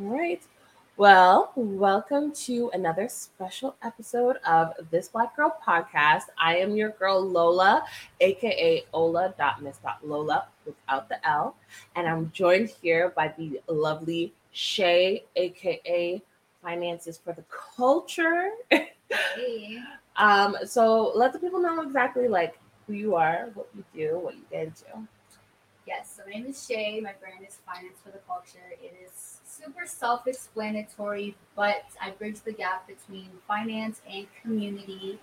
All right. Well, welcome to another special episode of This Black Girl podcast. I am your girl Lola, aka Ola.miss.lola without the L. And I'm joined here by the lovely Shay, aka Finances for the Culture. Hey. um, so let the people know exactly like who you are, what you do, what you get into. Yes, so my name is Shay. My brand is Finance for the Culture. It is super self explanatory, but I bridge the gap between finance and community.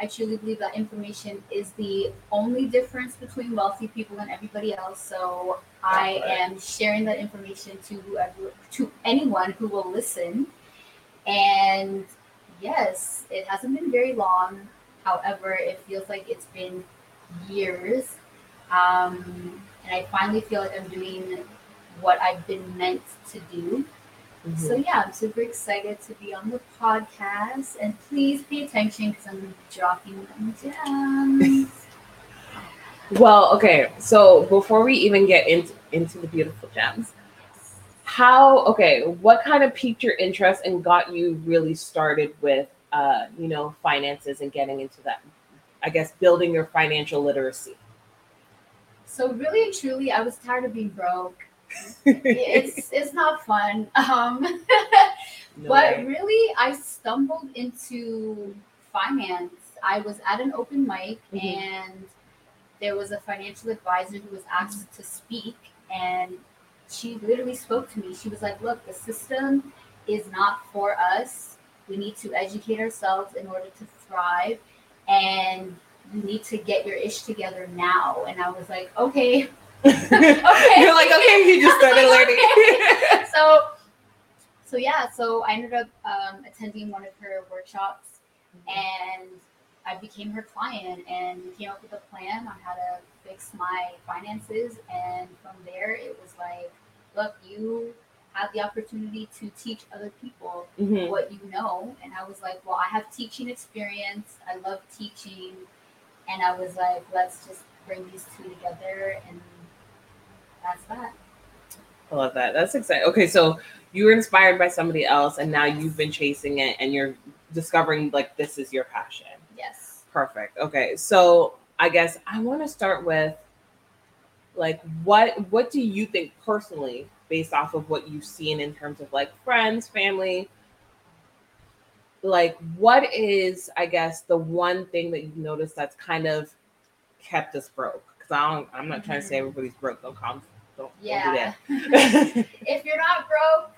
I truly believe that information is the only difference between wealthy people and everybody else. So I am sharing that information to whoever, to anyone who will listen. And yes, it hasn't been very long. However, it feels like it's been years. Um, and I finally feel like I'm doing what I've been meant to do. So yeah, I'm super excited to be on the podcast, and please pay attention because I'm dropping them gems. Well, okay. So before we even get into into the beautiful gems, how okay, what kind of piqued your interest and got you really started with uh, you know, finances and getting into that I guess building your financial literacy. So really and truly, I was tired of being broke. It's it's not fun. Um, No but way. really, I stumbled into finance. I was at an open mic, Mhm. and there was a financial advisor who was asked to speak, and she literally spoke to me. She was like, "Look, the system is not for us. We need to educate ourselves in order to thrive, and you need to get your ish together now." And I was like, "Okay." Okay. You're like, okay, you just started learning. so so yeah so i ended up um, attending one of her workshops and i became her client and we came up with a plan on how to fix my finances and from there it was like look you have the opportunity to teach other people Mhm. what you know and i was like well i have teaching experience i love teaching and i was like let's just bring these two together and that's that I love that. That's exciting. Okay, so you were inspired by somebody else and now you've been chasing it and you're discovering like this is your passion. yes Perfect. Okay. So I guess I want to start with like what what do you think personally, based off of what you've seen in terms of like friends, family, like what is I guess the one thing that you've noticed that's kind of kept us broke? Because I don't I'm not trying to say Mhm. everybody's broke, don't come don't, Yeah. don't do that. if you're not broke,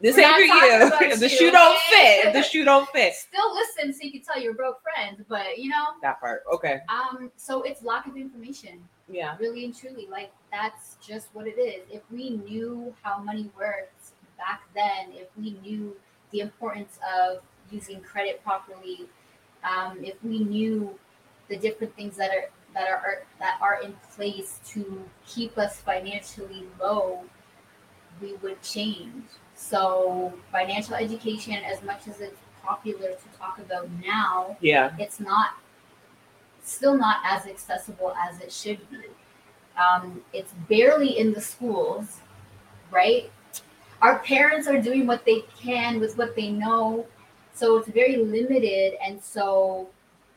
this ain't for you. The shoe don't fit. The shoe don't fit. still listen so you can tell your broke friends. But you know, That part. Okay. um, so it's lack of information, Yeah. really and truly. Like that's just what it is. If we knew how money worked back then, if we knew the importance of using credit properly, um, if we knew the different things that are that are that are in place to keep us financially low, we would change. So financial education, as much as it's popular to talk about now, Yeah. it's not still not as accessible as it should be. Um, it's barely in the schools, right? Our parents are doing what they can with what they know, so it's very limited, and so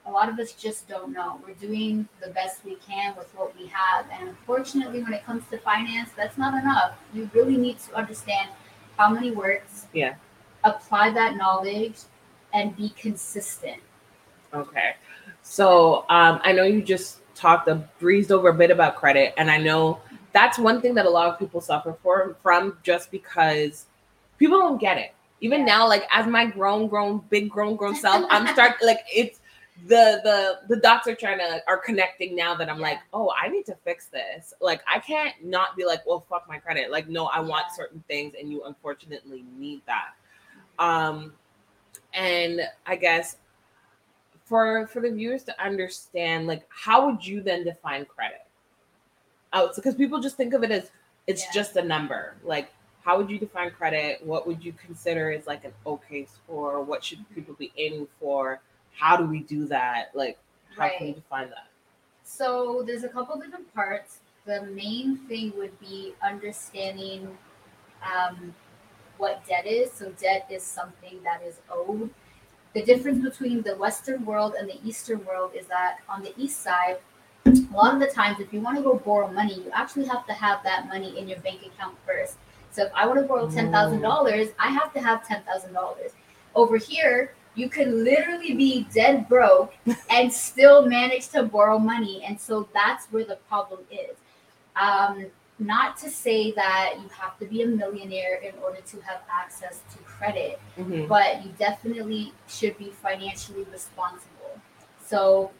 a lot of us just don't know. We're doing the best we can with what we have, and unfortunately, when it comes to finance, that's not enough. You really need to understand how money works. Yeah. Apply that knowledge and be consistent. Okay. So um, I know you just talked, uh, breezed over a bit about credit, and I know that's one thing that a lot of people suffer for, from just because people don't get it. Even Yeah. now, like as my grown, grown, big grown, grown self, I'm start like it's the the the dots are trying to are connecting now that I'm Yeah. like, oh, I need to fix this. Like I can't not be like, well, fuck my credit. Like no, I want certain things, and you unfortunately need that. Um, and I guess for for the viewers to understand like how would you then define credit oh because people just think of it as it's Yeah. just a number like how would you define credit what would you consider as like an okay score what should people be aiming for how do we do that like how can we define that So there's a couple different parts. The main thing would be understanding um, what debt is. So debt is something that is owed. The difference between the Western world and the Eastern world is that on the East side, a lot of the times, if you want to go borrow money, you actually have to have that money in your bank account first. So if I want to borrow ten thousand dollars, I have to have ten thousand dollars. Over here, you can literally be dead broke and still manage to borrow money, and so that's where the problem is. Um, not to say that you have to be a millionaire in order to have access to credit, Mhm. but you definitely should be financially responsible. So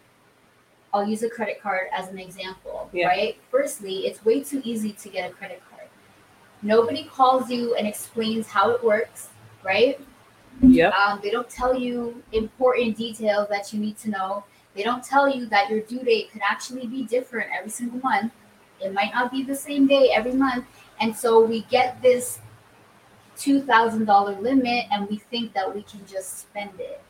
I'll use a credit card as an example, Yeah. right? Firstly, it's way too easy to get a credit card. Nobody calls you and explains how it works, right? Yep. Um, they don't tell you important details that you need to know. They don't tell you that your due date could actually be different every single month. It might not be the same day every month. And so we get this $2,000 limit and we think that we can just spend it.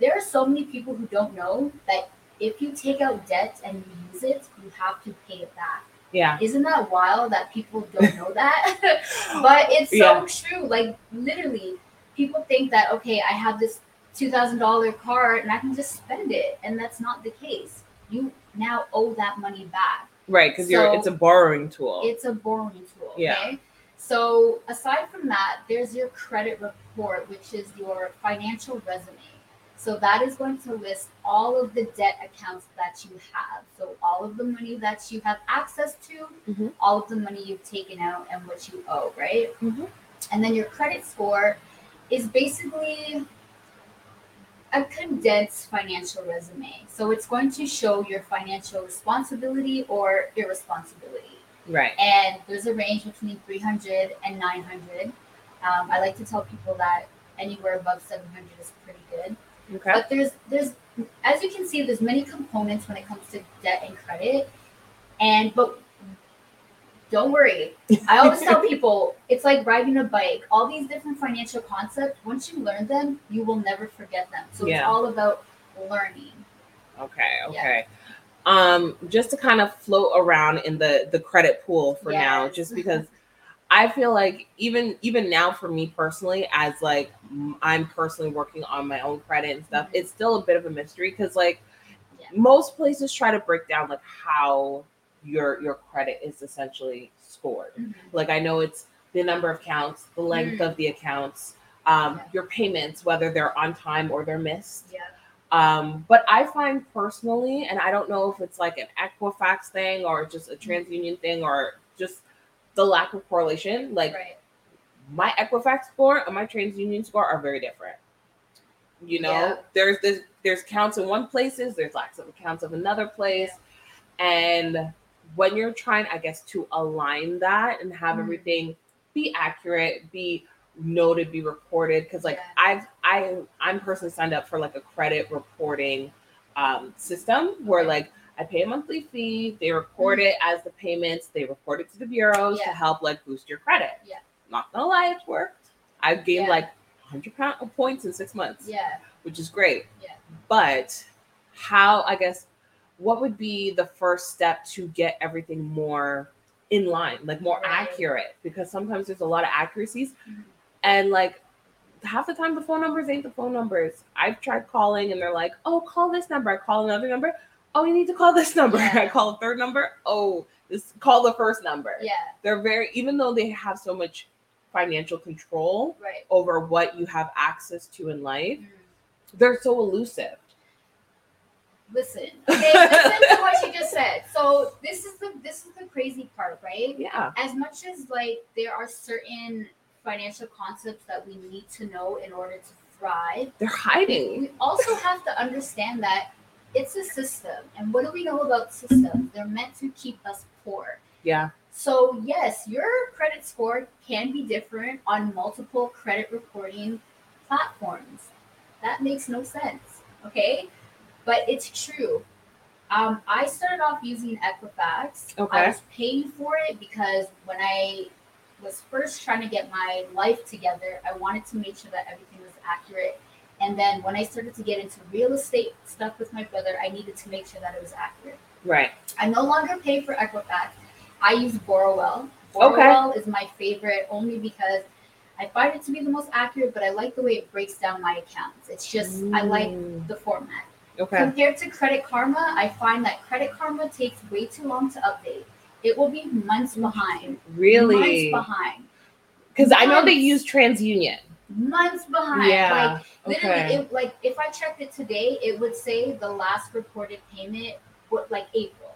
There are so many people who don't know that if you take out debt and you use it, you have to pay it back. Yeah. Isn't that wild that people don't know that? but it's so Yeah. true. Like literally, people think that okay, I have this two thousand dollar card and I can just spend it, and that's not the case. You now owe that money back. Right, because you're it's a borrowing tool. It's a borrowing tool. Okay. Yeah. So aside from that, there's your credit report, which is your financial resume. So that is going to list all of the debt accounts that you have. So all of the money that you have access to, Mhm. all of the money you've taken out, and what you owe, right? Mhm. And then your credit score is basically a condensed financial resume. So it's going to show your financial responsibility or irresponsibility right. and there's a range between 300 and 900 um, i like to tell people that anywhere above 700 is pretty good Okay. but there's there's as you can see there's many components when it comes to debt and credit and but don't worry i always tell people it's like riding a bike all these different financial concepts once you learn them you will never forget them so it's all about learning Okay, Yeah. okay. Um, just to kind of float around in the the credit pool for now, just because I feel like even even now for me personally, as like I'm personally working on my own credit and stuff, Mhm. it's still a bit of a mystery because like Yeah. most places try to break down like how your your credit is essentially scored. Like I know it's the number of counts, the length Mm. of the accounts, um, Yeah. your payments, whether they're on time or they're missed. yeah Um, but I find personally, and I don't know if it's like an Equifax thing or just a TransUnion thing or just the lack of correlation. Like right my Equifax score and my TransUnion score are very different. You know, Yeah. there's this there's counts in one places, there's lots of accounts of another place, and when you're trying, I guess, to align that and have Mhm. everything be accurate, be noted, be reported, because like Yeah. I've I I'm personally signed up for like a credit reporting um, system where like I pay a monthly fee, they record it as the payments, they report it to the bureaus to help like boost your credit. Yeah. Not gonna lie, it's worked. I've gained Yeah. like 100 pound points in six months, yeah which is great. Yeah. But how, I guess, what would be the first step to get everything more in line, like more Right. accurate? Because sometimes there's a lot of accuracies, Mhm. and like half the time the phone numbers ain't the phone numbers. I've tried calling and they're like, oh, call this number. I call another number. Oh, you need to call this number. Yeah. I call a third number. Oh, this call the first number. yeah They're very, even though they have so much financial control right over what you have access to in life, Mm. they're so elusive. Listen, okay, listen to what you just said. So this is the this is the crazy part, right? Yeah. As much as like there are certain financial concepts that we need to know in order to thrive, They're hiding. we also have to understand that it's a system. And what do we know about systems? They're meant to keep us poor. Yeah. So yes, your credit score can be different on multiple credit reporting platforms. That makes no sense. Okay, but it's true. Um, I started off using Equifax. Okay. I was paying for it because when I was first trying to get my life together, I wanted to make sure that everything was accurate. And then when I started to get into real estate stuff with my brother, I needed to make sure that it was accurate. Right. I no longer pay for Equifax. I use Borrowell. Okay. Borrowell is my favorite only because I find it to be the most accurate, but I like the way it breaks down my accounts. It's just I like Mm, the format. Okay. Compared to Credit Karma, I find that Credit Karma takes way too long to update. It will be months behind. Really? Months behind. Because I know they use TransUnion. Months behind. Yeah. Like literally, okay. it, like if I checked it today, it would say the last reported payment was like April.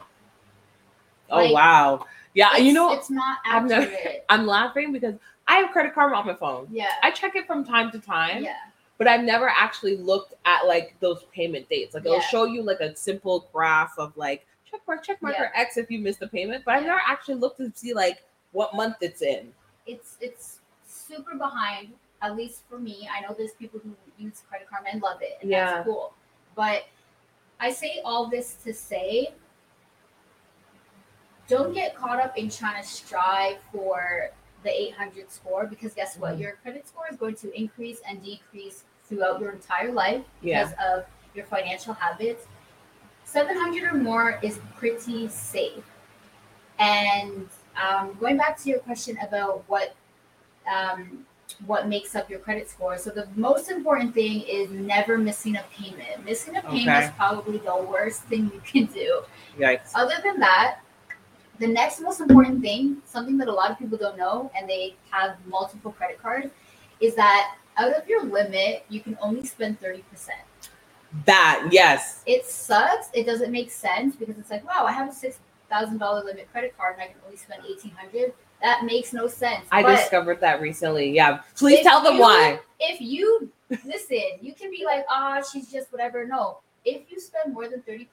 oh like, wow. Yeah. You know, it's not I've never- accurate. I'm laughing because I have Credit Karma on my phone. yeah. I check it from time to time. yeah. But I've never actually looked at like those payment dates. Like it'll show you like a simple graph of like check mark, check mark, Yeah. or X if you missed the payment. But I've never actually looked to see like what month it's in. it's it's super behind at least for me i know there's people who use credit karma and love it and Yeah. that's cool but i say all this to say don't get caught up in trying to strive for the 800 score because guess what Mhm. your credit score is going to increase and decrease throughout your entire life Yeah. because of your financial habits 700 or more is pretty safe and um, going back to your question about what um, what makes up your credit score. So the most important thing is never missing a payment. Missing a payment Okay. is probably the worst thing you can do. Yikes. Other than that, the next most important thing, something that a lot of people don't know, and they have multiple credit cards, is that out of your limit, you can only spend thirty percent. That yes. It sucks. It doesn't make sense because it's like, wow, I have a six thousand dollar limit credit card and I can only spend eighteen hundred. That makes no sense. I But discovered that recently. Yeah. Please tell them you- why. If you listen, you can be like, ah, she's just whatever. No. If you spend more than 30%,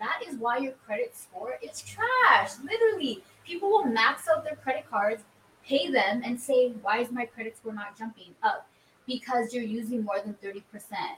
that is why your credit score is trash. Literally, people will max out their credit cards, pay them, and say, why is my credit score not jumping up? Because you're using more than 30%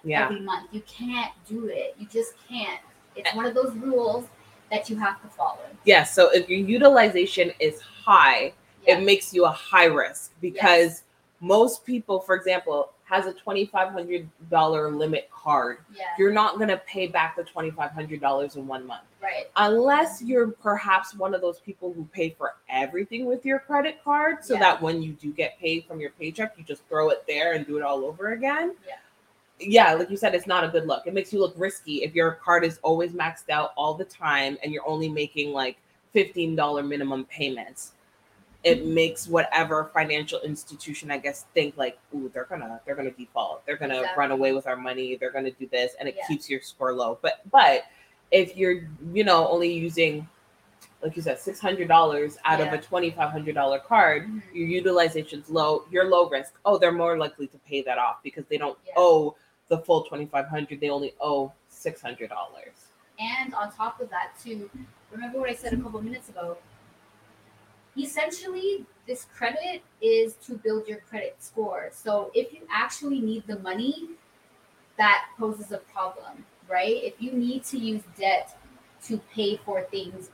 Yeah. every month. You can't do it. You just can't. It's one of those rules that you have to follow. Yes. So if your utilization is high, Yeah. it makes you a high risk because most people, for example, has a twenty five hundred dollar limit card. yeah. You're not gonna pay back the twenty five hundred dollars in one month. Right. unless you're perhaps one of those people who pay for everything with your credit card so Yeah. that when you do get paid from your paycheck you just throw it there and do it all over again Yeah. yeah like you said it's not a good look it makes you look risky if your card is always maxed out all the time and you're only making like $15 minimum payments it Mm-hmm. makes whatever financial institution i guess think like ooh they're gonna they're gonna default they're gonna Exactly. run away with our money they're gonna do this and it Yeah. keeps your score low but but if you're you know only using like you said six hundred dollars out of a twenty five hundred dollar card Mhm. your utilization's low you're low risk oh they're more likely to pay that off because they don't Yeah. owe the full 2500 they only owe $600 And on top of that, too, remember what I said a couple minutes ago? Essentially, this credit is to build your credit score. So if you actually need the money, that poses a problem, right? If you need to use debt to pay for things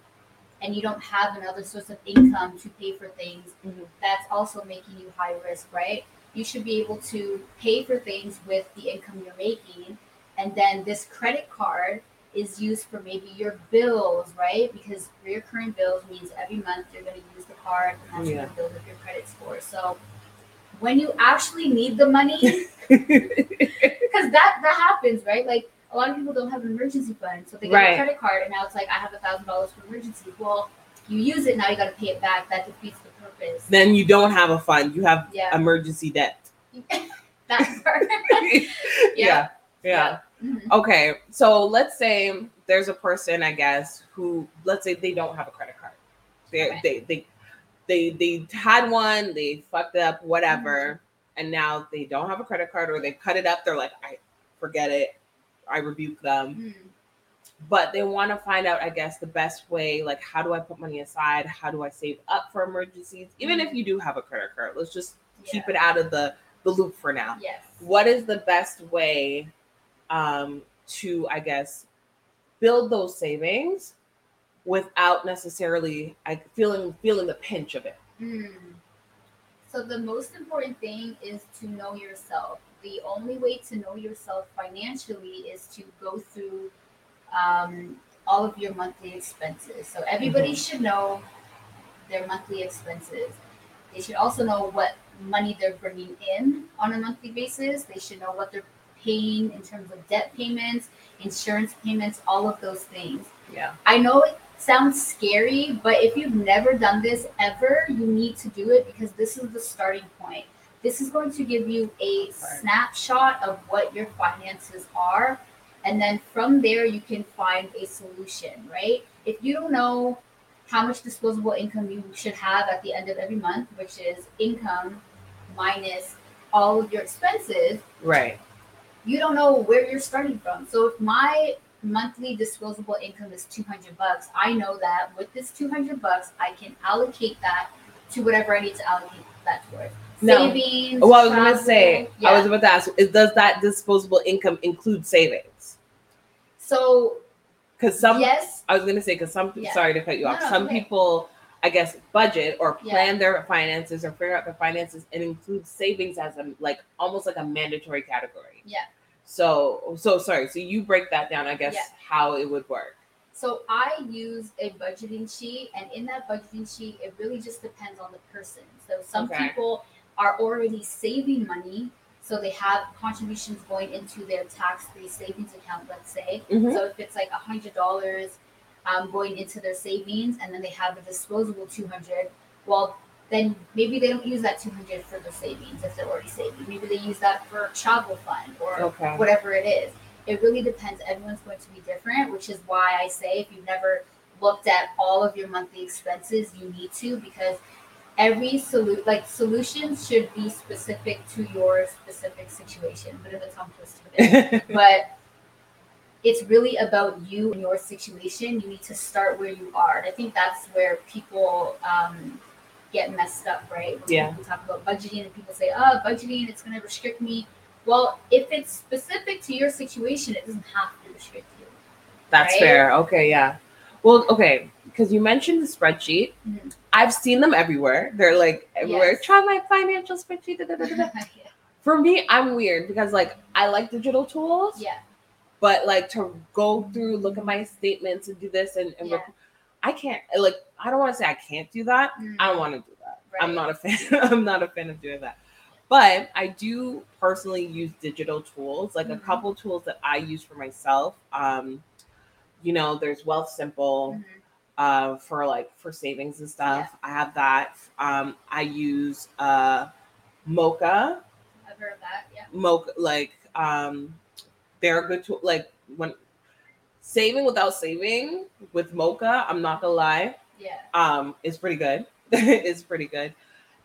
and you don't have another source of income to pay for things, Mhm. that's also making you high risk, right? You should be able to pay for things with the income you're making. And then this credit card is used for maybe your bills, right? Because recurring bills means every month you're going to use the card and that's Yeah. going to build up your credit score. So when you actually need the money, because that that happens, right? Like a lot of people don't have an emergency fund, so they get Right. a credit card, and now it's like I have a thousand dollars for emergency. Well, you use it now, you got to pay it back. That defeats the purpose. then you don't have a fund you have Yeah, emergency debt that part. yeah yeah Mhm. okay so let's say there's a person i guess who let's say they don't have a credit card they Right. they, they they they had one they fucked up whatever Mm-hmm. and now they don't have a credit card or they cut it up they're like i forget it i rebuke them Mm. but they want to find out i guess the best way like how do i put money aside how do i save up for emergencies even if you do have a credit card let's just keep it out of the the loop for now Yes. what is the best way um to i guess build those savings without necessarily I feeling feeling the pinch of it Mm. So the most important thing is to know yourself. The only way to know yourself financially is to go through um, all of your monthly expenses. So everybody should know their monthly expenses. They should also know what money they're bringing in on a monthly basis. They should know what they're paying in terms of debt payments, insurance payments, all of those things. Yeah. I know it sounds scary, but if you've never done this ever, you need to do it because this is the starting point. This is going to give you a snapshot of what your finances are. And then from there, you can find a solution, right? If you don't know how much disposable income you should have at the end of every month, which is income minus all of your expenses, Right. You don't know where you're starting from. So if my monthly disposable income is 200 bucks, I know that with this 200 bucks, I can allocate that to whatever I need to allocate that towards. No. Savings. Well, I was gonna say, yeah. I was about to ask, is, does that disposable income include savings? so Because some, yes, I was gonna say, because some, Yeah. sorry to cut you No, off. no, some okay. people, I guess, budget or Yeah. plan their finances or figure out their finances and include savings as a like almost like a mandatory category. Yeah. So, so sorry. So you break that down, I guess, Yeah. how it would work. So I use a budgeting sheet, and in that budgeting sheet, it really just depends on the person. So some Okay. people are already saving money, so they have contributions going into their tax-free savings account. Let's say, Mhm. so if it's like a hundred dollars um, going into their savings, and then they have a disposable two hundred, well, then maybe they don't use that two hundred for the savings if they're already saving. Maybe they use that for a travel fund or Okay. whatever it is. It really depends. Everyone's going to be different, which is why I say if you've never looked at all of your monthly expenses, you need to because every solu- like solutions should be specific to your specific situation. Of a tongue twister there. but it's really about you and your situation. You need to start where you are. And I think that's where people um, get messed up, right? When Yeah. People talk about budgeting and people say, oh, budgeting, it's going to restrict me. Well, if it's specific to your situation, it doesn't have to restrict you. That's right? fair. Okay, yeah. Well, okay, because you mentioned the spreadsheet. Mhm. I've seen them everywhere. They're like everywhere. Yes. Try my financial spreadsheet. da, da, da. yeah. For me, I'm weird because like I like digital tools, yeah. but like to go through, look at my statements and do this and, and Yeah. rep- I can't like I don't want to say I can't do that. Mm. I don't want to do that. I'm not a fan. I'm not a fan of doing that. But I do personally use digital tools, like a Mhm. couple tools that I use for myself. Um, you know, there's Wealthsimple Mhm. uh, for like for savings and stuff. I have that. Um, I use uh, Moka. I've heard of that. Yeah. Moka, like um, they're a good tool. Like when saving without saving with Moka, I'm not gonna lie Yeah. um is pretty good it's pretty good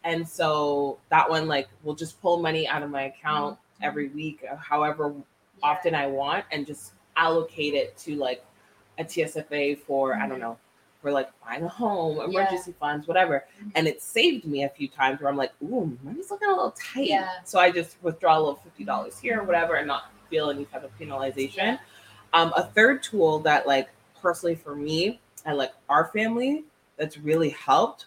and so that one like will just pull money out of my account Mhm. every week uh, however yeah. often i want and just allocate it to like a TFSA for i don't Mhm. know for like buying a home emergency funds whatever Mhm. and it saved me a few times where i'm like ooh money's looking a little tight Yeah. so i just withdraw a little $50 here or whatever and not feel any type of penalization Yeah. Um, a third tool that like personally for me and like our family that's really helped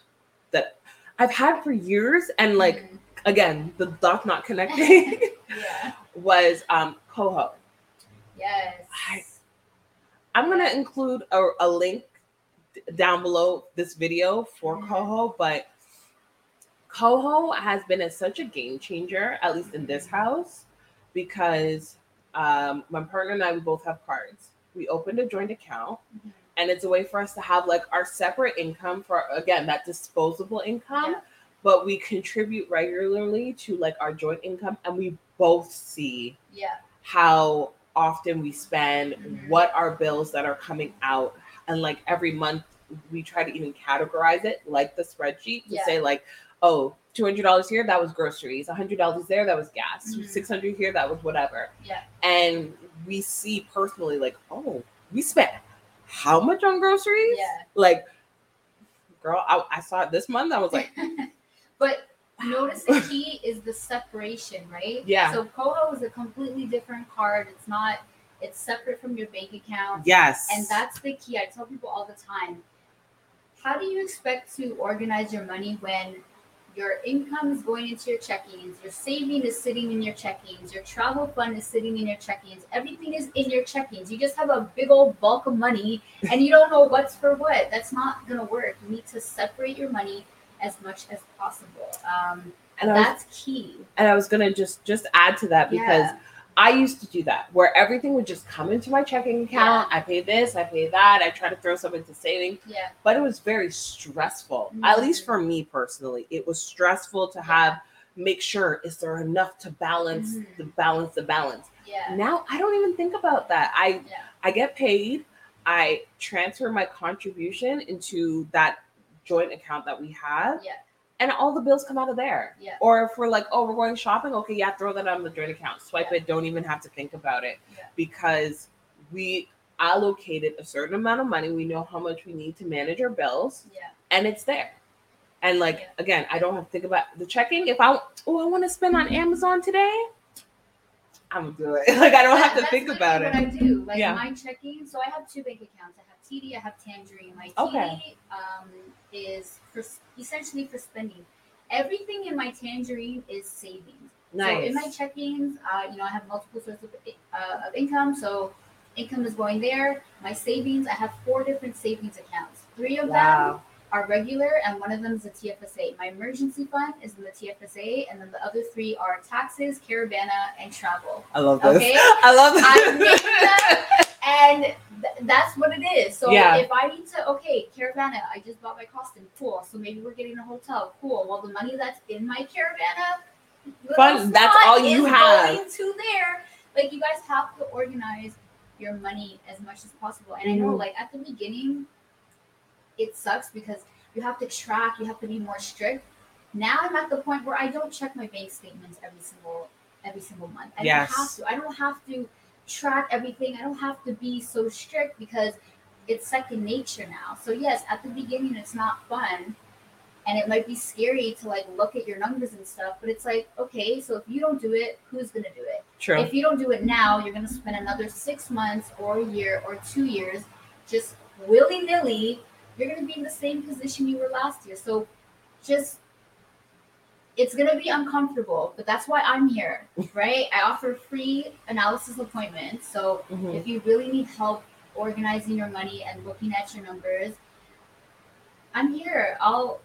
that I've had for years and like Mhm. again the dot not connecting yeah. was um KOHO. Yes. I- I'm gonna include a, a link d- down below this video for Mhm. KOHO, but KOHO has been a, such a game changer, at least in this house, because um, my partner and I we both have cards. We opened a joint account, Mhm. and it's a way for us to have like our separate income for again that disposable income Yeah. but we contribute regularly to like our joint income and we both see Yeah. how often we spend Mhm. what our bills that are coming out and like every month we try to even categorize it like the spreadsheet to Yeah. say like oh $200 here that was groceries $100 there that was gas Mhm. 600 here that was whatever Yeah. and we see personally like oh we spent how much on groceries Yeah. like girl I, I saw it this month i was like but notice the key is the separation, right? Yeah. So KOHO is a completely different card. It's not. It's separate from your bank account. yes And that's the key. I tell people all the time. How do you expect to organize your money when your income is going into your checkings, your saving is sitting in your checkings, your travel fund is sitting in your checkings, everything is in your checkings. You just have a big old bulk of money and you don't know what's for what. That's not going to work. You need to separate your money as much as possible. Um, And I was, That's key. and I was gonna just just add to that because Yeah. I used to do that where everything would just come into my checking account. I pay this, I pay that. I try to throw some into savings, Yeah. but it was very stressful. At least Mhm. for me personally, it was stressful to have make sure is there enough to balance Mhm. the balance the balance. Yeah. Now I don't even think about that. I Yeah. I get paid. I transfer my contribution into that joint account that we have, Yeah. And all the bills come out of there. Yeah. Or if we're like, oh, we're going shopping, okay, yeah, throw that on the joint account. Swipe Yeah. it. Don't even have to think about it Yeah. because we allocated a certain amount of money. We know how much we need to manage our bills, Yeah. and it's there. And like Yeah. again, I don't have to think about the checking. If I oh, I want to spend on Amazon today, I'm gonna do it. Like I don't have to think about it. What I do, like Yeah. my checking. So I have two bank accounts. I have TD. I have Tangerine. My Okay. Um, is for essentially for spending. Everything in my Tangerine is savings. Nice. So in my checkings, uh, you know, I have multiple sources of, uh, of income. So income is going there. My savings, I have four different savings accounts. Three of them are regular, and one of them is a TFSA. My emergency fund is in the TFSA, and then the other three are taxes, Caribana, and travel. I love this. Okay. I love this. I made them, and th- that's what it is. So Yeah. if I need to, okay, Caribana, I just bought my costume, cool. So maybe we're getting a hotel, cool. Well, the money that's in my Caribana, Fun, that's all you have. Going to there, like you guys have to organize your money as much as possible. And I know, Mhm. like at the beginning, it sucks because you have to track, you have to be more strict. Now I'm at the point where I don't check my bank statements every single every single month. I Yes. don't have to. I don't have to track everything. I don't have to be so strict because it's second nature now. So yes, at the beginning it's not fun and it might be scary to like look at your numbers and stuff, but it's like, okay, so if you don't do it, who's gonna do it? True. If you don't do it now, you're gonna spend another six months or a year or two years just willy nilly. You're gonna be in the same position you were last year. So just it's gonna be uncomfortable, but that's why I'm here, right? I offer free analysis appointments. So Mhm. if you really need help organizing your money and looking at your numbers, I'm here. I'll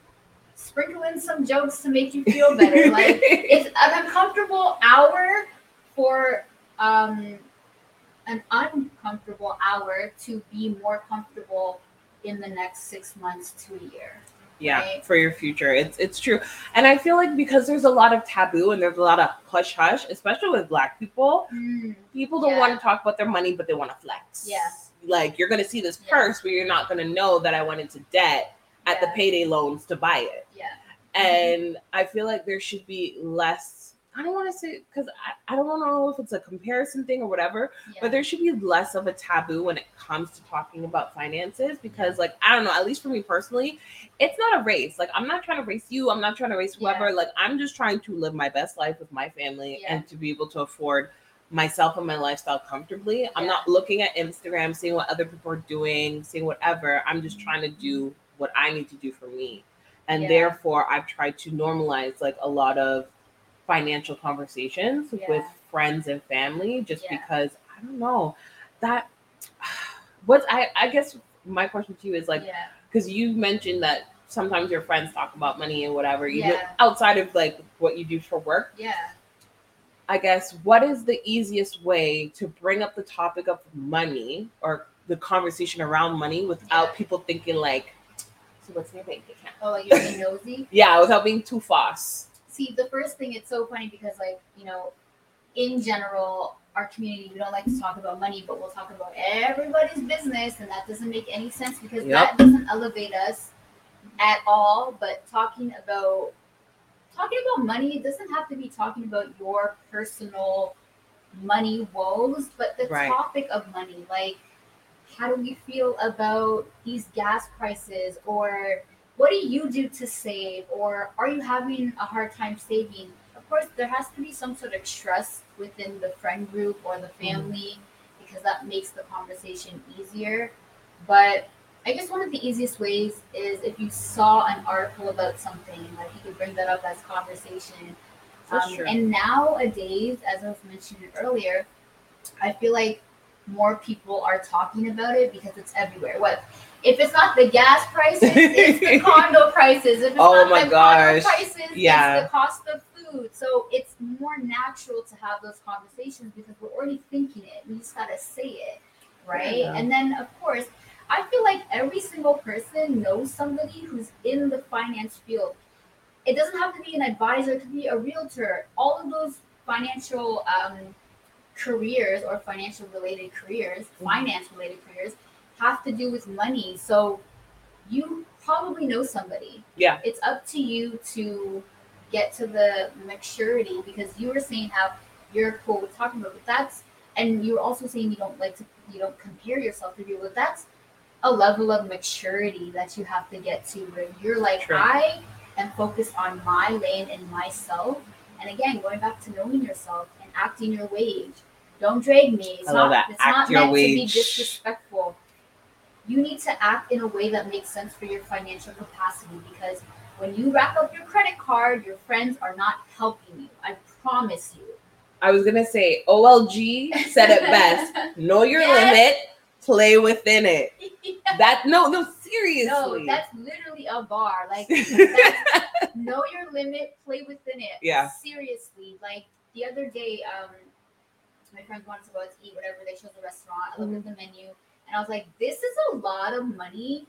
sprinkle in some jokes to make you feel better. like it's an uncomfortable hour for um, an uncomfortable hour to be more comfortable in the next six months to a year. Yeah right? for your future it's it's true and i feel like because there's a lot of taboo and there's a lot of hush hush especially with black people mm, people don't Yeah. want to talk about their money but they want to flex Yeah. like you're gonna see this Yeah. purse but you're not gonna know that i went into debt at the payday loans to buy it Yeah. and i feel like there should be less i don't want to say because I, I don't know if it's a comparison thing or whatever Yeah. but there should be less of a taboo when it comes to talking about finances because like i don't know at least for me personally it's not a race. Like i'm not trying to race you i'm not trying to race whoever Yeah. like i'm just trying to live my best life with my family Yeah. and to be able to afford myself and my lifestyle comfortably. I'm not looking at instagram seeing what other people are doing seeing whatever. I'm just mm-hmm. trying to do what i need to do for me. And therefore i've tried to normalize like a lot of financial conversations Yeah. with friends and family just Yeah. because I don't know that what's I I guess my question to you is like yeah. because you mentioned that sometimes your friends talk about money and whatever you do Yeah. outside of like what you do for work Yeah. I guess what is the easiest way to bring up the topic of money or the conversation around money without Yeah. people thinking like so what's in your bank account Oh, like you're being nosy. yeah without being too false See, the first thing, it's so funny because, like, you know, in general, our community, we don't like to talk about money, but we'll talk about everybody's business, and that doesn't make any sense because Yep. that doesn't elevate us at all. But talking about talking about money, it doesn't have to be talking about your personal money woes, but the Right. topic of money, like how do we feel about these gas prices or what do you do to save or are you having a hard time saving of course there has to be some sort of trust within the friend group or the family because that makes the conversation easier but i guess one of the easiest ways is if you saw an article about something like you could bring that up as conversation For um, sure. and nowadays as i was mentioning earlier i feel like more people are talking about it because it's everywhere. What if it's not the gas prices, it's the condo prices. If it's Oh not my the gosh. condo prices, Yeah. it's the cost of food. So it's more natural to have those conversations because we're already thinking it. We just gotta say it, right? Yeah. And then of course, I feel like every single person knows somebody who's in the finance field. It doesn't have to be an advisor; it could be a realtor. All of those financial um, careers or financial related careers, Mm-hmm. finance related careers, have to do with money. So you probably know somebody. Yeah. It's up to you to get to the maturity because you were saying how you're cool with talking about, but that's and you're also saying you don't like to you don't compare yourself to people. But that's a level of maturity that you have to get to where you're like, True. I am focused on my lane and myself. And again, going back to knowing yourself and acting your wage. Don't drag me. It's I love not that. it's Act not meant to be disrespectful. You need to act in a way that makes sense for your financial capacity because when you rack up your credit card, your friends are not helping you. I promise you. I was gonna say OLG said it best. Know your Yes. limit, play within it. That no, no, seriously. no, that's literally a bar. Like know your limit, play within it. Yeah. Seriously. Like the other day, um, my friends wanted to go out to eat, whatever. They chose a restaurant. I looked at the menu, and I was like, "This is a lot of money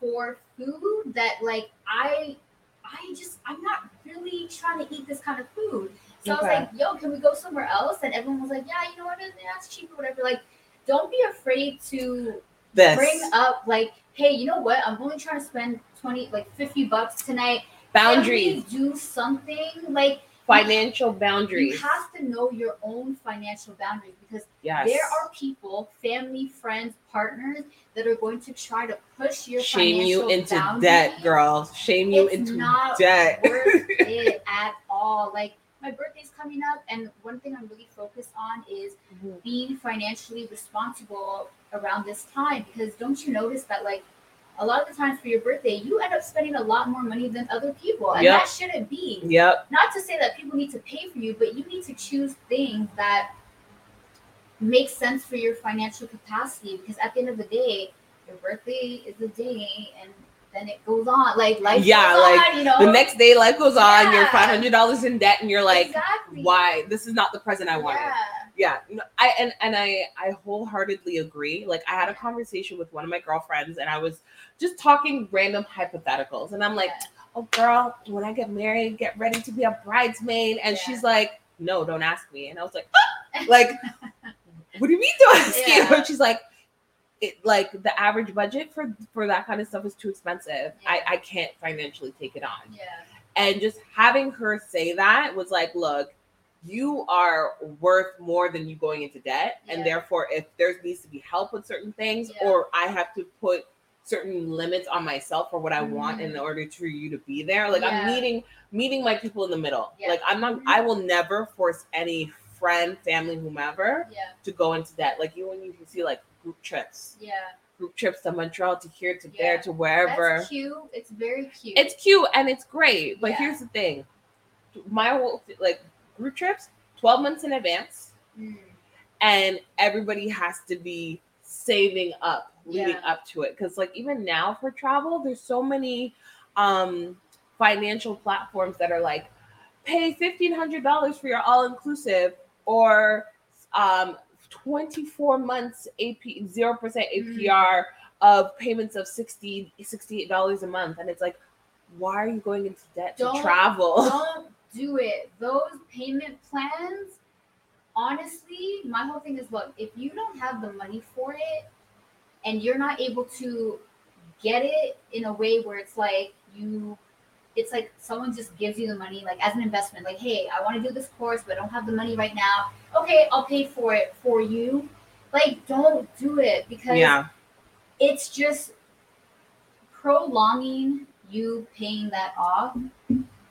for food that, like, I, I just, I'm not really trying to eat this kind of food." So I was like, "Yo, can we go somewhere else?" And everyone was like, "Yeah, you know what? It's cheap or whatever." Like, don't be afraid to this bring up like, hey, you know what? I'm only trying to spend twenty, like fifty bucks tonight. boundaries, do something like financial boundaries. you have to know your own financial boundaries because yes. there are people, family, friends, partners that are going to try to push your shame you into boundaries. debt, girl. Shame you It's into not debt. worth it at all. Like my birthday's coming up, and one thing I'm really focused on is Mhm. being financially responsible around this time because don't you notice that like a lot of the times for your birthday you end up spending a lot more money than other people and Yep. that shouldn't be Yep. not to say that people need to pay for you but you need to choose things that make sense for your financial capacity because at the end of the day your birthday is a day and then it goes on like life Yeah, goes like, on, you know The next day, life goes on. You're five hundred dollars in debt, and you're like, exactly. "Why? This is not the present I wanted." yeah. yeah i and and i i wholeheartedly agree like i had a conversation with one of my girlfriends and i was just talking random hypotheticals. And i'm like oh girl when i get married get ready to be a bridesmaid. And Yeah. she's like no don't ask me. And i was like "Ah!" like what do you mean don't ask you and she's like it like the average budget for for that kind of stuff is too expensive. I Yeah. i can't financially take it on. Yeah. And just having her say that was like look you are worth more than you going into debt. And therefore if there needs to be help with certain things Yeah. or i have to put certain limits on myself for what i want in Mhm. order for you to be there like i'm meeting meeting my people in the middle Yeah. like i'm not i will never force any friend family whomever yeah to go into debt like you when you can see like group trips yeah group trips to montreal to here to Yeah. there to wherever That's cute. It's very cute. it's cute and it's great but Yeah. here's the thing my whole like group trips 12 months in advance Mm, and everybody has to be saving up leading Yeah. up to it because like even now for travel there's so many um financial platforms that are like pay $1500 for your all-inclusive or um 24 months ap 0% Mm. apr of payments of 60 $68 a month and it's like why are you going into debt Don't- to travel don't do it. Those payment plans, honestly, my whole thing is look, if you don't have the money for it and you're not able to get it in a way where it's like you it's like someone just gives you the money like as an investment like hey i want to do this course but i don't have the money right now. Okay i'll pay for it for you. Like don't do it because yeah. it's just prolonging you paying that off.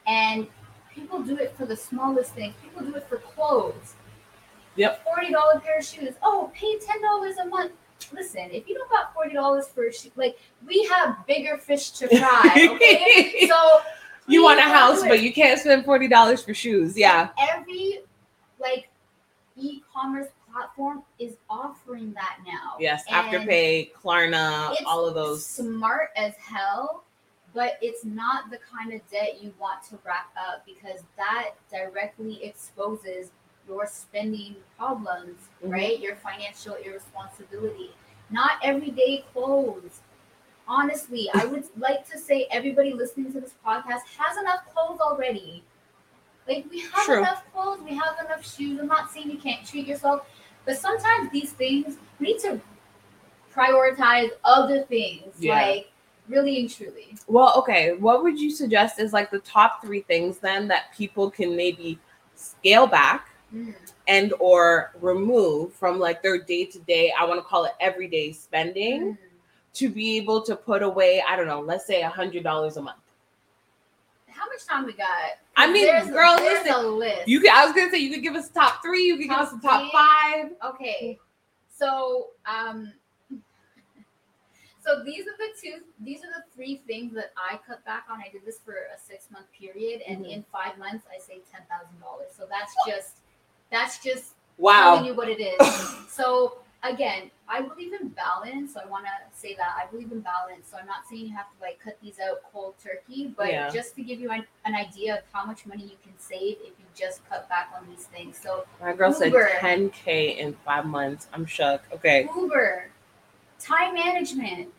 And people do it for the smallest things. People do it for clothes. Yep. $40 pair of shoes. Oh pay $10 a month listen if you don't got $40 for a shoe like we have bigger fish to fry okay so you want a house, but you can't spend forty dollars for shoes. Yeah, every like e-commerce platform is offering that now. Yes, And Afterpay, Klarna, all of those. smart as hell, but it's not the kind of debt you want to rack up because that directly exposes your spending problems, Mhm. right? Your financial irresponsibility. Not everyday clothes. Honestly, I would like to say everybody listening to this podcast has enough clothes already. Like we have True. enough clothes, we have enough shoes. I'm not saying you can't treat yourself, but sometimes these things we need to prioritize other things, Yeah. like really and truly. Well, okay. What would you suggest is like the top three things then that people can maybe scale back Mm. and or remove from like their day to day, I want to call it everyday spending Mm. to be able to put away, I don't know, let's say a hundred dollars a month. How much time we got? I mean, There's a- girl, there's listen, a list. You could I was gonna say you could give us top three, you could give us Top the top five. Okay, so um, so these are the two. These are the three things that I cut back on. I did this for a six month period, and Mhm. in five months, I saved ten thousand dollars. So that's just that's just Wow. telling you what it is. so again, I believe in balance. So I want to say that I believe in balance. So I'm not saying you have to like cut these out cold turkey, but Yeah. just to give you an, an idea of how much money you can save if you just cut back on these things. So My girl said Uber. 10k in five months. I'm shook. Okay. Uber, time management.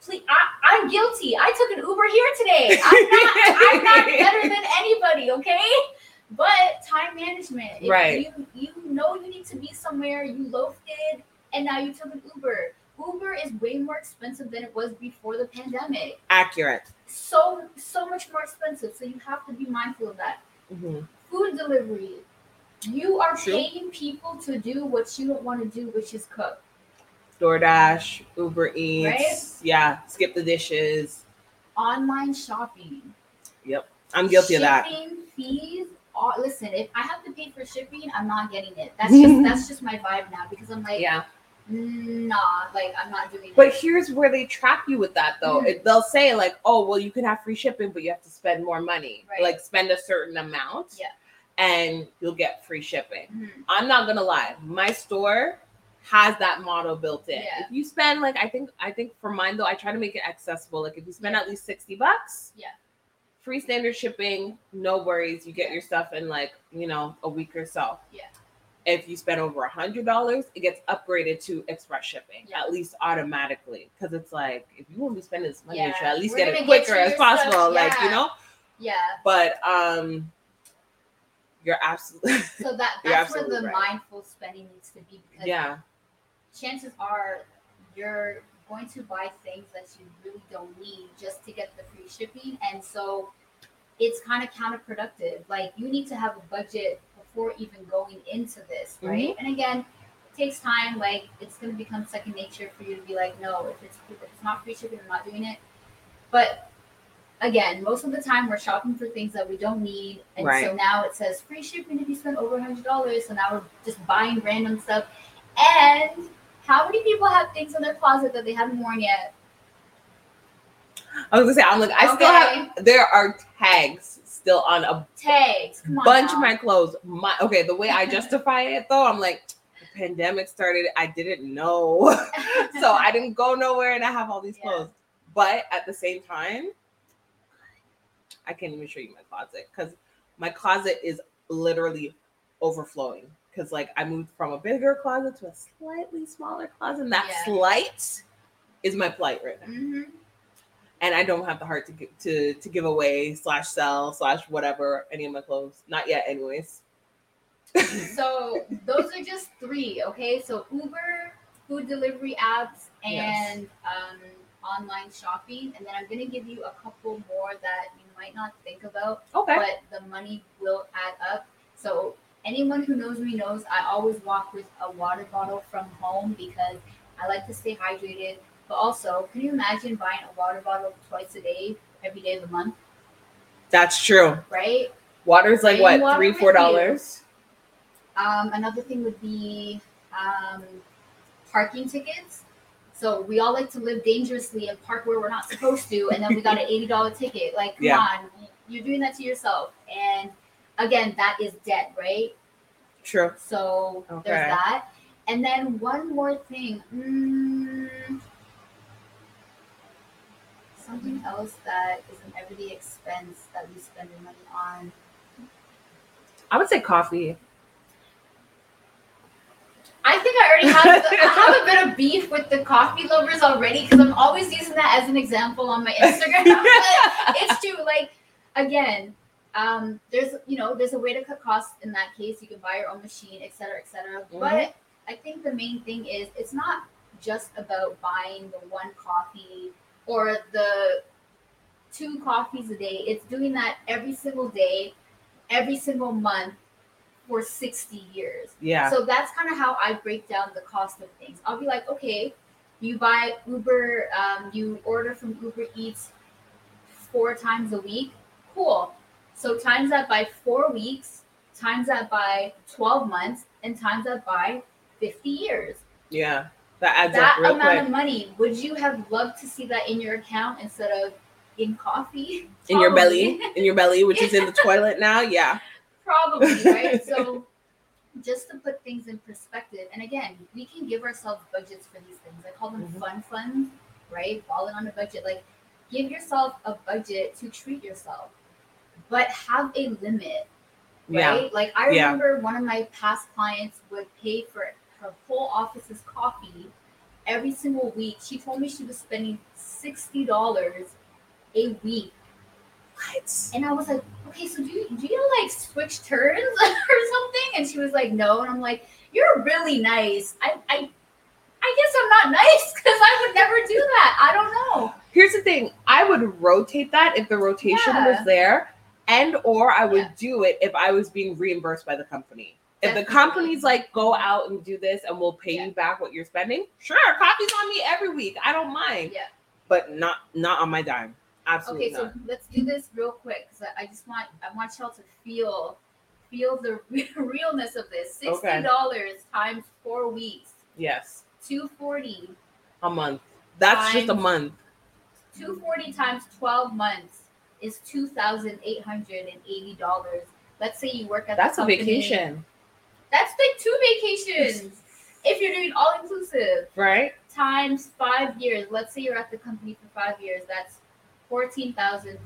Please, I, I'm guilty. I took an Uber here today. I'm not. I'm not better than anybody. Okay. But time management. If Right. You you know you need to be somewhere. You loafed it, and now you took an Uber. Uber is way more expensive than it was before the pandemic. Accurate. So so much more expensive. So you have to be mindful of that. Mhm. Food delivery. You are True. paying people to do what you don't want to do, which is cook. DoorDash, Uber Eats. Right? Yeah. Skip the dishes. online shopping. Yep, I'm guilty of that. Shipping fees. All, listen, if I have to pay for shipping, I'm not getting it. That's just that's just my vibe now because I'm like, Yeah. nah, like I'm not doing But it. here's where they trap you with that though. Mhm. It, they'll say like, "Oh, well, you can have free shipping, but you have to spend more money. Right. Like spend a certain amount, Yeah. and you'll get free shipping." Mhm. I'm not gonna lie, my store has that model built in. Yeah. If you spend like, I think, I think for mine though, I try to make it accessible. Like if you spend Yeah. at least sixty bucks, Yeah. Free standard shipping, no worries. You get Yeah. your stuff in like you know a week or so. Yeah. If you spend over a hundred dollars, it gets upgraded to express shipping Yeah. at least automatically because it's like if you won't be spending this money, you should at least We're get it gonna get quicker as your stuff, possible. Like you know, Yeah. but um, you're absolutely So that that's where the right. mindful spending needs to be because yeah, chances are you're going to buy things that you really don't need just to get the free shipping and so it's kind of counterproductive. Like you need to have a budget before even going into this right? Mm-hmm. And again it takes time. Like it's going to become second nature for you to be like no if it's if it's not free shipping i'm not doing it. But again most of the time we're shopping for things that we don't need. And so now it says free shipping if you spend over $100 so now we're just buying random stuff. And how many people have things in their closet that they haven't worn yet? I was gonna say I'm like I still have. There are tags still on a Tags. On. bunch now. of my clothes. My okay, the way I justify it though, I'm like, the pandemic started. I didn't know, so I didn't go nowhere, and I have all these Yeah. clothes. But at the same time, I can't even show you my closet because my closet is literally overflowing. Because like I moved from a bigger closet to a slightly smaller closet, and that Yeah. slight is my plight right now Mhm. And I don't have the heart to to to give away slash sell slash whatever any of my clothes. Not yet, anyways. So those are just three. Okay, so Uber, food delivery apps, Yes. and um, online shopping, and then I'm gonna give you a couple more that you might not think about, Okay. but the money will add up. So anyone who knows me knows I always walk with a water bottle from home because I like to stay hydrated. But also, can you imagine buying a water bottle twice a day, every day of the month, That's true. right? Water's like what three four dollars. Um, another thing would be um, parking tickets. So we all like to live dangerously and park where we're not supposed to, and then we got an eighty dollar ticket. Like, come Yeah. on, you're doing that to yourself. And again, that is debt, right? True. So Okay. there's that. And then one more thing. Mm, something else that is an everyday expense that we spend our money on. I would say coffee. I think I already have the, I have a bit of beef with the coffee lovers already because I'm always using that as an example on my Instagram. it's true. Like again, um, there's you know there's a way to cut costs in that case. You can buy your own machine, et cetera, et cetera. Mhm. But I think the main thing is it's not just about buying the one coffee or the two coffees a day. It's doing that every single day, every single month for 60 years. Yeah. So that's kind of how I break down the cost of things. I'll be like, okay, you buy Uber, um, you order from Uber Eats four times a week. Cool. So times that by four weeks, times that by 12 months, and times that by 50 years. yeah. That adds that up real amount quick. of money, would you have loved to see that in your account instead of in coffee? in your belly, in your belly, which is in the toilet now. Yeah. Probably, right? so just to put things in perspective, and again, we can give ourselves budgets for these things. I call them Mhm. fun funds, right? Balling on a budget. Like give yourself a budget to treat yourself, but have a limit, Yeah. right? Like I Yeah. remember one of my past clients would pay for her whole office's coffee every single week. She told me she was spending sixty dollars a week What? and I was like, okay, so do you, do you like switch turns or something? And she was like, no. And I'm like, you're really nice. I, I, I guess I'm not nice because I would never do that. I don't know. Here's the thing. I would rotate that if the rotation Yeah. was there, and or I would Yeah. do it if I was being reimbursed by the company. If the company's like, go out and do this, and we'll pay Yeah. you back what you're spending. Sure, coffee's on me every week. I don't mind. Yeah. But not not on my dime. Absolutely Okay, so let's do this real quick because I, I just want I want y'all to feel feel the realness of this. Sixty dollars times four weeks, Yes, two forty. a month. That's just a month. 240 times 12 months is $2,880. Let's say you work at the That's a vacation, That's like two vacations if you're doing all inclusive right? times five years. Let's say you're at the company for five years. That's $14,400.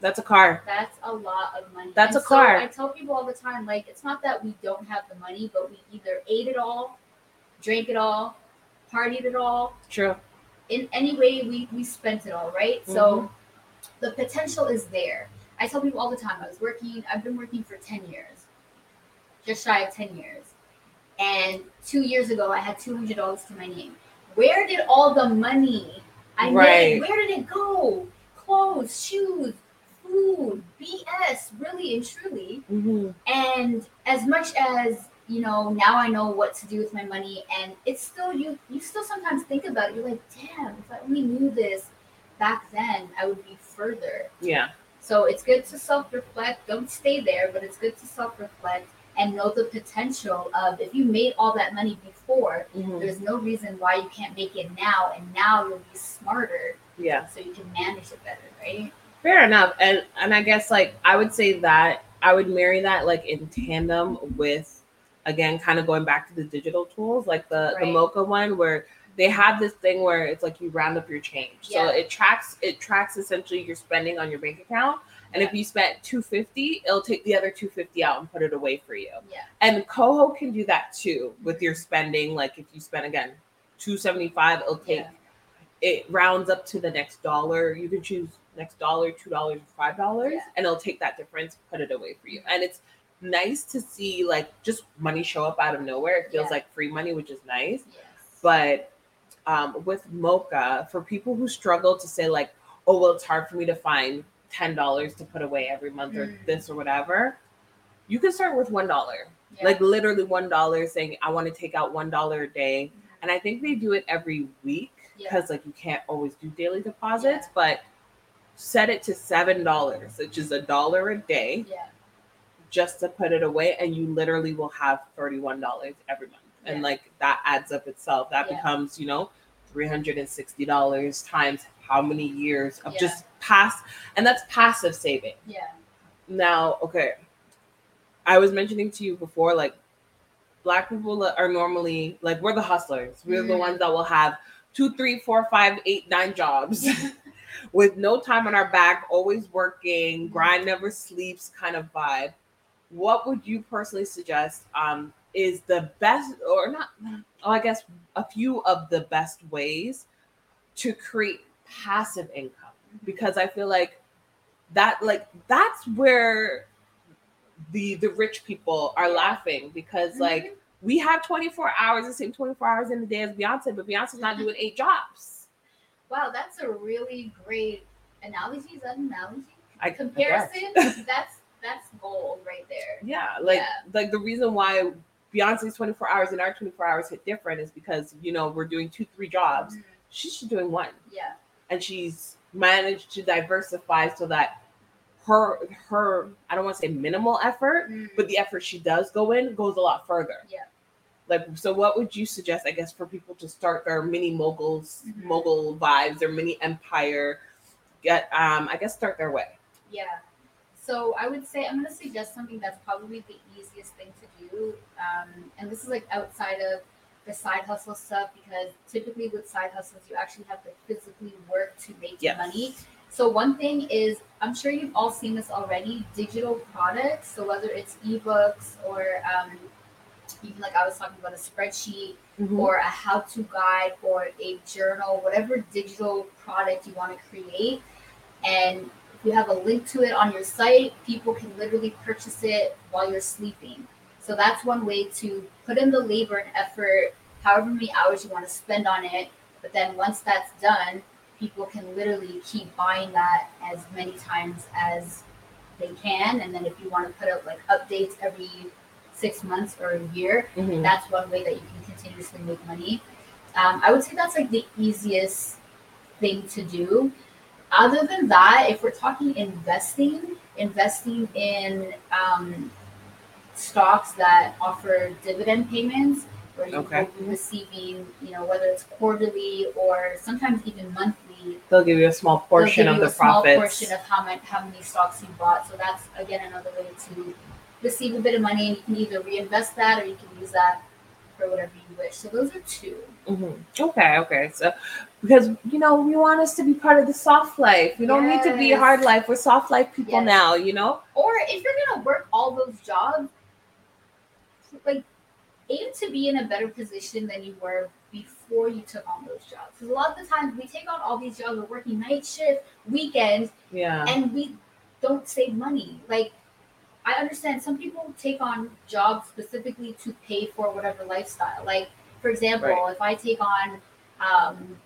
That's a car. That's a lot of money. That's And a car. I tell people all the time, like, it's not that we don't have the money, but we either ate it all, drank it all, partied it all, True. in any way we we spent it all right Mm-hmm. so the potential is there i tell people all the time i was working i've been working for 10 years just shy of 10 years. And two years ago i had $200 to my name. Where did all the money i Right. made where did it go? Clothes shoes food bs really and truly. Mhm. and as much as you know now i know what to do with my money and it's still you you still sometimes think about it. You're like damn if i only knew this back then i would be further. Yeah. so it's good to self-reflect. Don't stay there but it's good to self-reflect and know the potential of if you made all that money before Mhm. there's no reason why you can't make it now and now you'll be smarter Yeah. so you can manage it better right Fair enough. And and I guess like I would say that I would marry that like in tandem with again kind of going back to the digital tools like the the Moka one where they have this thing where it's like you round up your change. Yeah. So it tracks it tracks essentially your spending on your bank account. And if you spent 250, it'll take the other 250 out and put it away for you. yeah And KOHO can do that too with your spending. Like if you spend again 275, it'll take Yeah. it rounds up to the next dollar. You can choose next dollar, two dollars, five dollars, Yeah. and it'll take that difference, put it away for you. And it's nice to see like just money show up out of nowhere. It feels Yeah. like free money, which is nice. yes But um, with Moka, for people who struggle to say like, oh well, it's hard for me to find ten dollars to put away every month or Mm. this or whatever, you can start with one dollar yeah. like literally one dollar saying i want to take out one dollar a day and i think they do it every week Yeah. because like you can't always do daily deposits Yeah. but set it to seven dollars which is a dollar a day yeah just to put it away and you literally will have $31 every month and like that adds up itself that Yeah. becomes you know $360 times how many years of Yeah. just pass and that's passive saving yeah now okay I was mentioning to you before, like black people are normally like we're the hustlers. We're the Mhm. ones that will have two, three, four, five, eight, nine jobs with no time on our back, always working, grind never sleeps kind of vibe. What would you personally suggest um, is the best, or not? Oh, I guess a few of the best ways to create passive income because I feel like that, like that's where the the rich people are laughing because like Mhm. we have 24 hours, the same 24 hours in the day as Beyonce, but Beyonce's not doing eight jobs. Wow, that's a really great analogy. Is that an analogy? I I. Comparison. that's that's gold right there. Yeah, like Yeah. like the reason why Beyonce's 24 hours and our 24 hours hit different is because you know we're doing two, three jobs. Mhm. She's just doing one. Yeah. And she's managed to diversify so that her her I don't want to say minimal effort, Mm. but the effort she does go in goes a lot further. Yeah. Like so what would you suggest, I guess, for people to start their mini moguls, Mhm. mogul vibes, their mini empire, get um, I guess start their way. Yeah. So I would say I'm going to suggest something that's probably the easiest thing to do, um, and this is like outside of the side hustle stuff because typically with side hustles you actually have to physically work to make Yes. money. So one thing is I'm sure you've all seen this already: digital products. So whether it's ebooks or um, even like I was talking about a spreadsheet or a how-to guide or a journal, whatever digital product you want to create, and if you have a link to it on your site, people can literally purchase it while you're sleeping. So that's one way to put in the labor and effort, however many hours you want to spend on it. But then once that's done, people can literally keep buying that as many times as they can. And then if you want to put out like updates every six months or a year, Mhm. that's one way that you can continuously make money. Um, I would say that's like the easiest thing to do. Other than that, if we're talking investing, investing in um, stocks that offer dividend payments, where you Okay. will be receiving, you know, whether it's quarterly or sometimes even monthly, They'll give you a small portion of the a small profits. portion of how many how many stocks you bought. So that's again another way to receive a bit of money, and you can either reinvest that or you can use that for whatever you wish. So those are two. Mhm. Okay, okay. So because you know we want us to be part of the soft life. We don't need to be hard life. We're soft life people Yes. now. You know. Or if you're gonna work all those jobs, like aim to be in a better position than you were before you took on those jobs. Because a lot of the times we take on all these jobs, we're working night shift, weekends, Yeah. and we don't save money. Like I understand some people take on jobs specifically to pay for whatever lifestyle. Like for example, Right. if I take on um,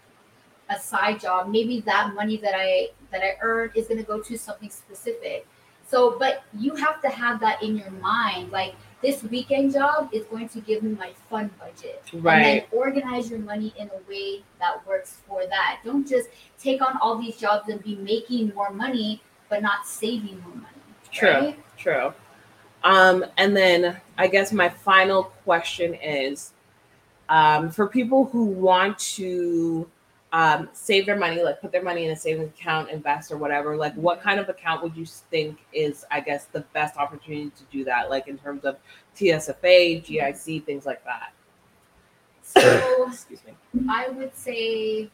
a side job, maybe that money that I that I earn is going to go to something specific. So, but you have to have that in your mind. Like this weekend job is going to give me my fun budget. Right. And then organize your money in a way that works for that. Don't just take on all these jobs and be making more money but not saving more money. True. Right? True. Um, and then I guess my final question is um, for people who want to um, save their money, like put their money in a savings account, invest or whatever, like what kind of account would you think is, I guess, the best opportunity to do that? Like in terms of TFSA, GIC, things like that. So Excuse me. I would say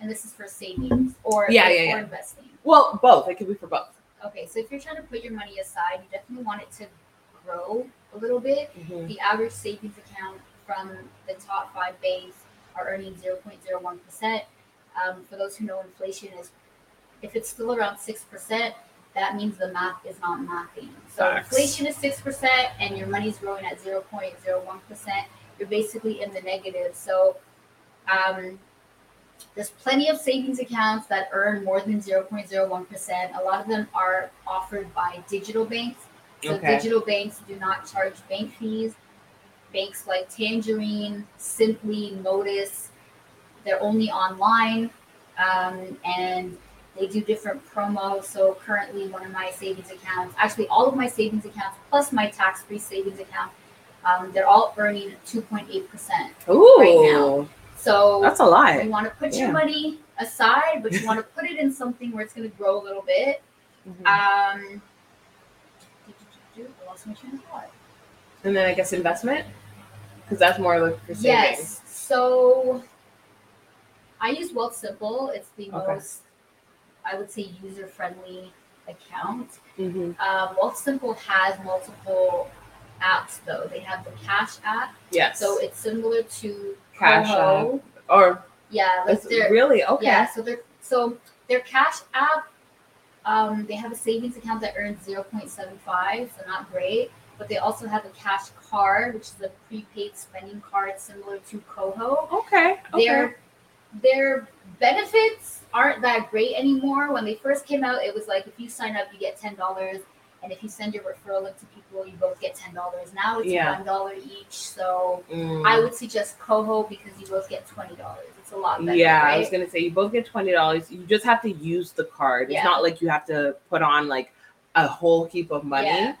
and this is for savings or, Yeah, or yeah, yeah. investing. Well, both. It could be for both. Okay, so if you're trying to put your money aside, you definitely want it to grow a little bit. Mhm. The average savings account from the top five banks are earning 0.01%. Um, for those who know, inflation is, if it's still around 6%, that means the math is not mathing. So Facts. inflation is 6% and your money's growing at 0.01%, you're basically in the negative. So um, there's plenty of savings accounts that earn more than 0.01%. A lot of them are offered by digital banks. So Okay. digital banks do not charge bank fees. Banks like Tangerine, Simplii, Notice, they're only online, um, and they do different promos. So currently, one of my savings accounts, actually all of my savings accounts plus my tax-free savings account, um, they're all earning 2.8%. Ooh, right now. So that's a lot. you want to put Yeah. your money aside, but you want to put it in something where it's going to grow a little bit. Mhm. Um, do, but also make sure you. And then I guess investment, because that's more like for savings. Yes. So I use Wealthsimple. It's the Okay. most, I would say, user friendly account. hmm Um, Wealthsimple has multiple apps though. They have the Cash app, Yes. so it's similar to Cash KOHO. or Yeah, like their really okay. yeah. So their so their Cash app, um, they have a savings account that earns zero point seven five, so not great. But they also have a Cash card, which is a prepaid spending card similar to KOHO. Okay. Okay. their their benefits aren't that great anymore. When they first came out, it was like if you sign up, you get ten dollars, and if you send your referral link to people, you both get ten dollars. Now it's Yeah. one dollar each. So Mm. I would suggest KOHO because you both get twenty dollars. It's a lot better. yeah, I was gonna say you both get twenty dollars. You just have to use the card. Yeah. It's not like you have to put on like a whole heap of money. Yeah.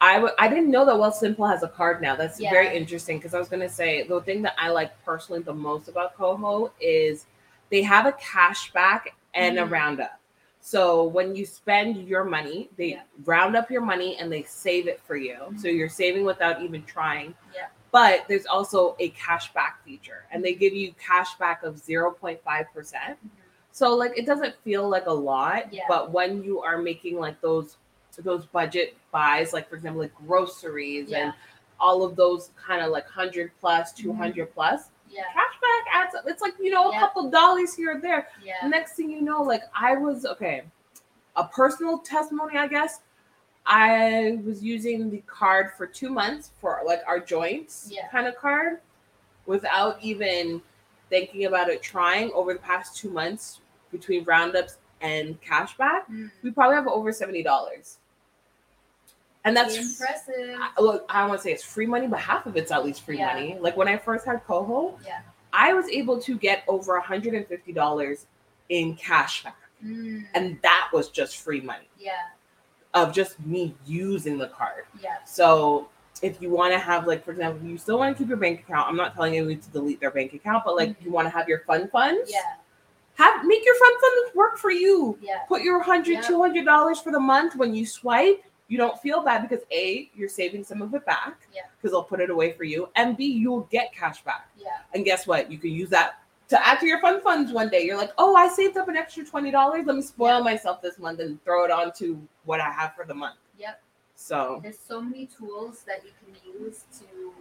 I w- I didn't know that Wealthsimple has a card now. That's Yeah. very interesting because I was gonna say the thing that I like personally the most about KOHO is they have a cashback and a Mhm. roundup. So when you spend your money, they Yeah. round up your money and they save it for you. So you're saving without even trying. Yeah. But there's also a cashback feature, and they give you cashback of 0.5 percent. Mhm. So like it doesn't feel like a lot, Yeah. but when you are making like those those budget buys, like for example, like groceries Yeah. and all of those kind of like hundred plus, Mhm. two hundred plus, Yeah. cashback adds up. It's like you know a Yeah. couple dollars here or there. Yeah. Next thing you know, like I was okay, a personal testimony, I guess. I was using the card for two months for like our joints Yeah. kind of card without even thinking about it trying over the past two months between roundups and cashback Mm. we probably have over $70 and that's impressive. I- look i don't want to say it's free money but half of it's at least free Yeah. money like when i first had KOHO Yeah. i was able to get over $150 in cashback Mm. and that was just free money yeah. of just me using the card Yeah. so if you want to have like for example you still want to keep your bank account i'm not telling you to delete their bank account but like you want to have your fun funds Yeah. have make your fun funds work for you Yeah. put your 100 Yeah. 200 dollars for the month when you swipe you don't feel bad because a you're saving some of it back Yeah. because they'll put it away for you and b you'll get cash back Yeah. and guess what you can use that to add to your fun funds one day you're like oh i saved up an extra $20 let me spoil Yeah. myself this month and throw it on to what i have for the month Yep. so There's so many tools that you can use to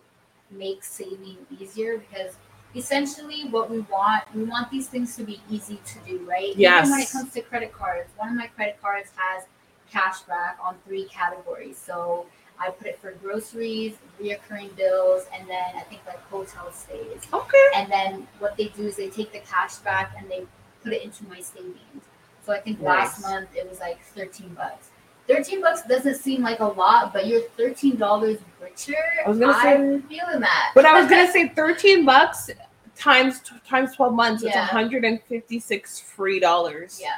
make saving easier because essentially what we want, we want these things to be easy to do, right? Yes. Even when it comes to credit cards, one of my credit cards has cash back on three categories. So I put it for groceries, reoccurring bills, and then I think like hotel stays. okay And then what they do is they take the cash back and they put it into my savings. So I think last month it was like 13 bucks. 13 bucks doesn't seem like a lot, but you're $13 richer. I was gonna I'm say- feeling that. but i was gonna say 13 bucks times times 12 months yeah. it's Yeah. 156 free dollars yeah,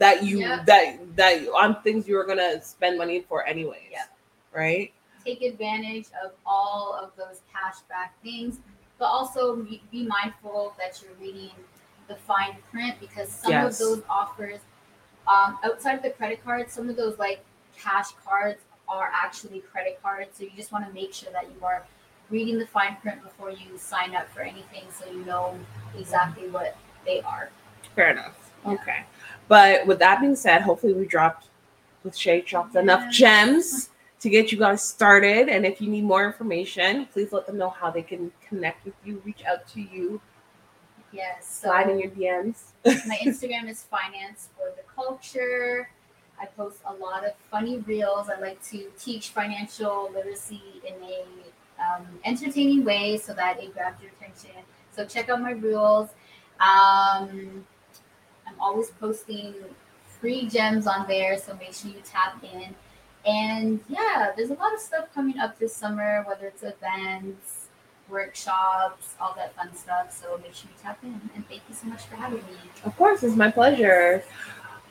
that you Yeah. that that on things you were gonna spend money for anyways Yeah. right take advantage of all of those cashback things, but also be mindful that you're reading the fine print because some Yes. of those offers, um, outside of the credit cards, some of those like cash cards are actually credit cards. So you just want to make sure that you are reading the fine print before you sign up for anything, so you know exactly what they are. fair enough. Okay but with that being said hopefully we dropped with Shay dropped enough gems to get you guys started and if you need more information please let them know how they can connect with you reach out to you Yes. So slide in your dms my Instagram is finance for the culture. I post a lot of funny reels. I like to teach financial literacy in a um, entertaining way so that it grabs your attention. So check out my reels. Um, always posting free gems on there, so make sure you tap in. And yeah, there's a lot of stuff coming up this summer, whether it's events, workshops, all that fun stuff. So make sure you tap in. And thank you so much for having me. Of course, it's my pleasure.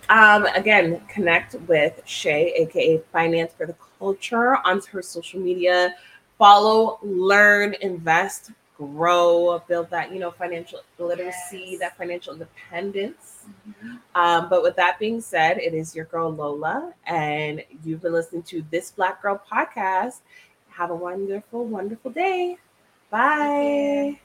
Um, again, connect with Shay, aka Finance for the Culture, on her social media. Follow, learn, invest, grow, build that, you know, financial literacy, Yes. that financial independence. Mhm. Um, but with that being said, it is your girl Lola, and you've been listening to this Black Girl podcast. Have a wonderful, wonderful day. Bye.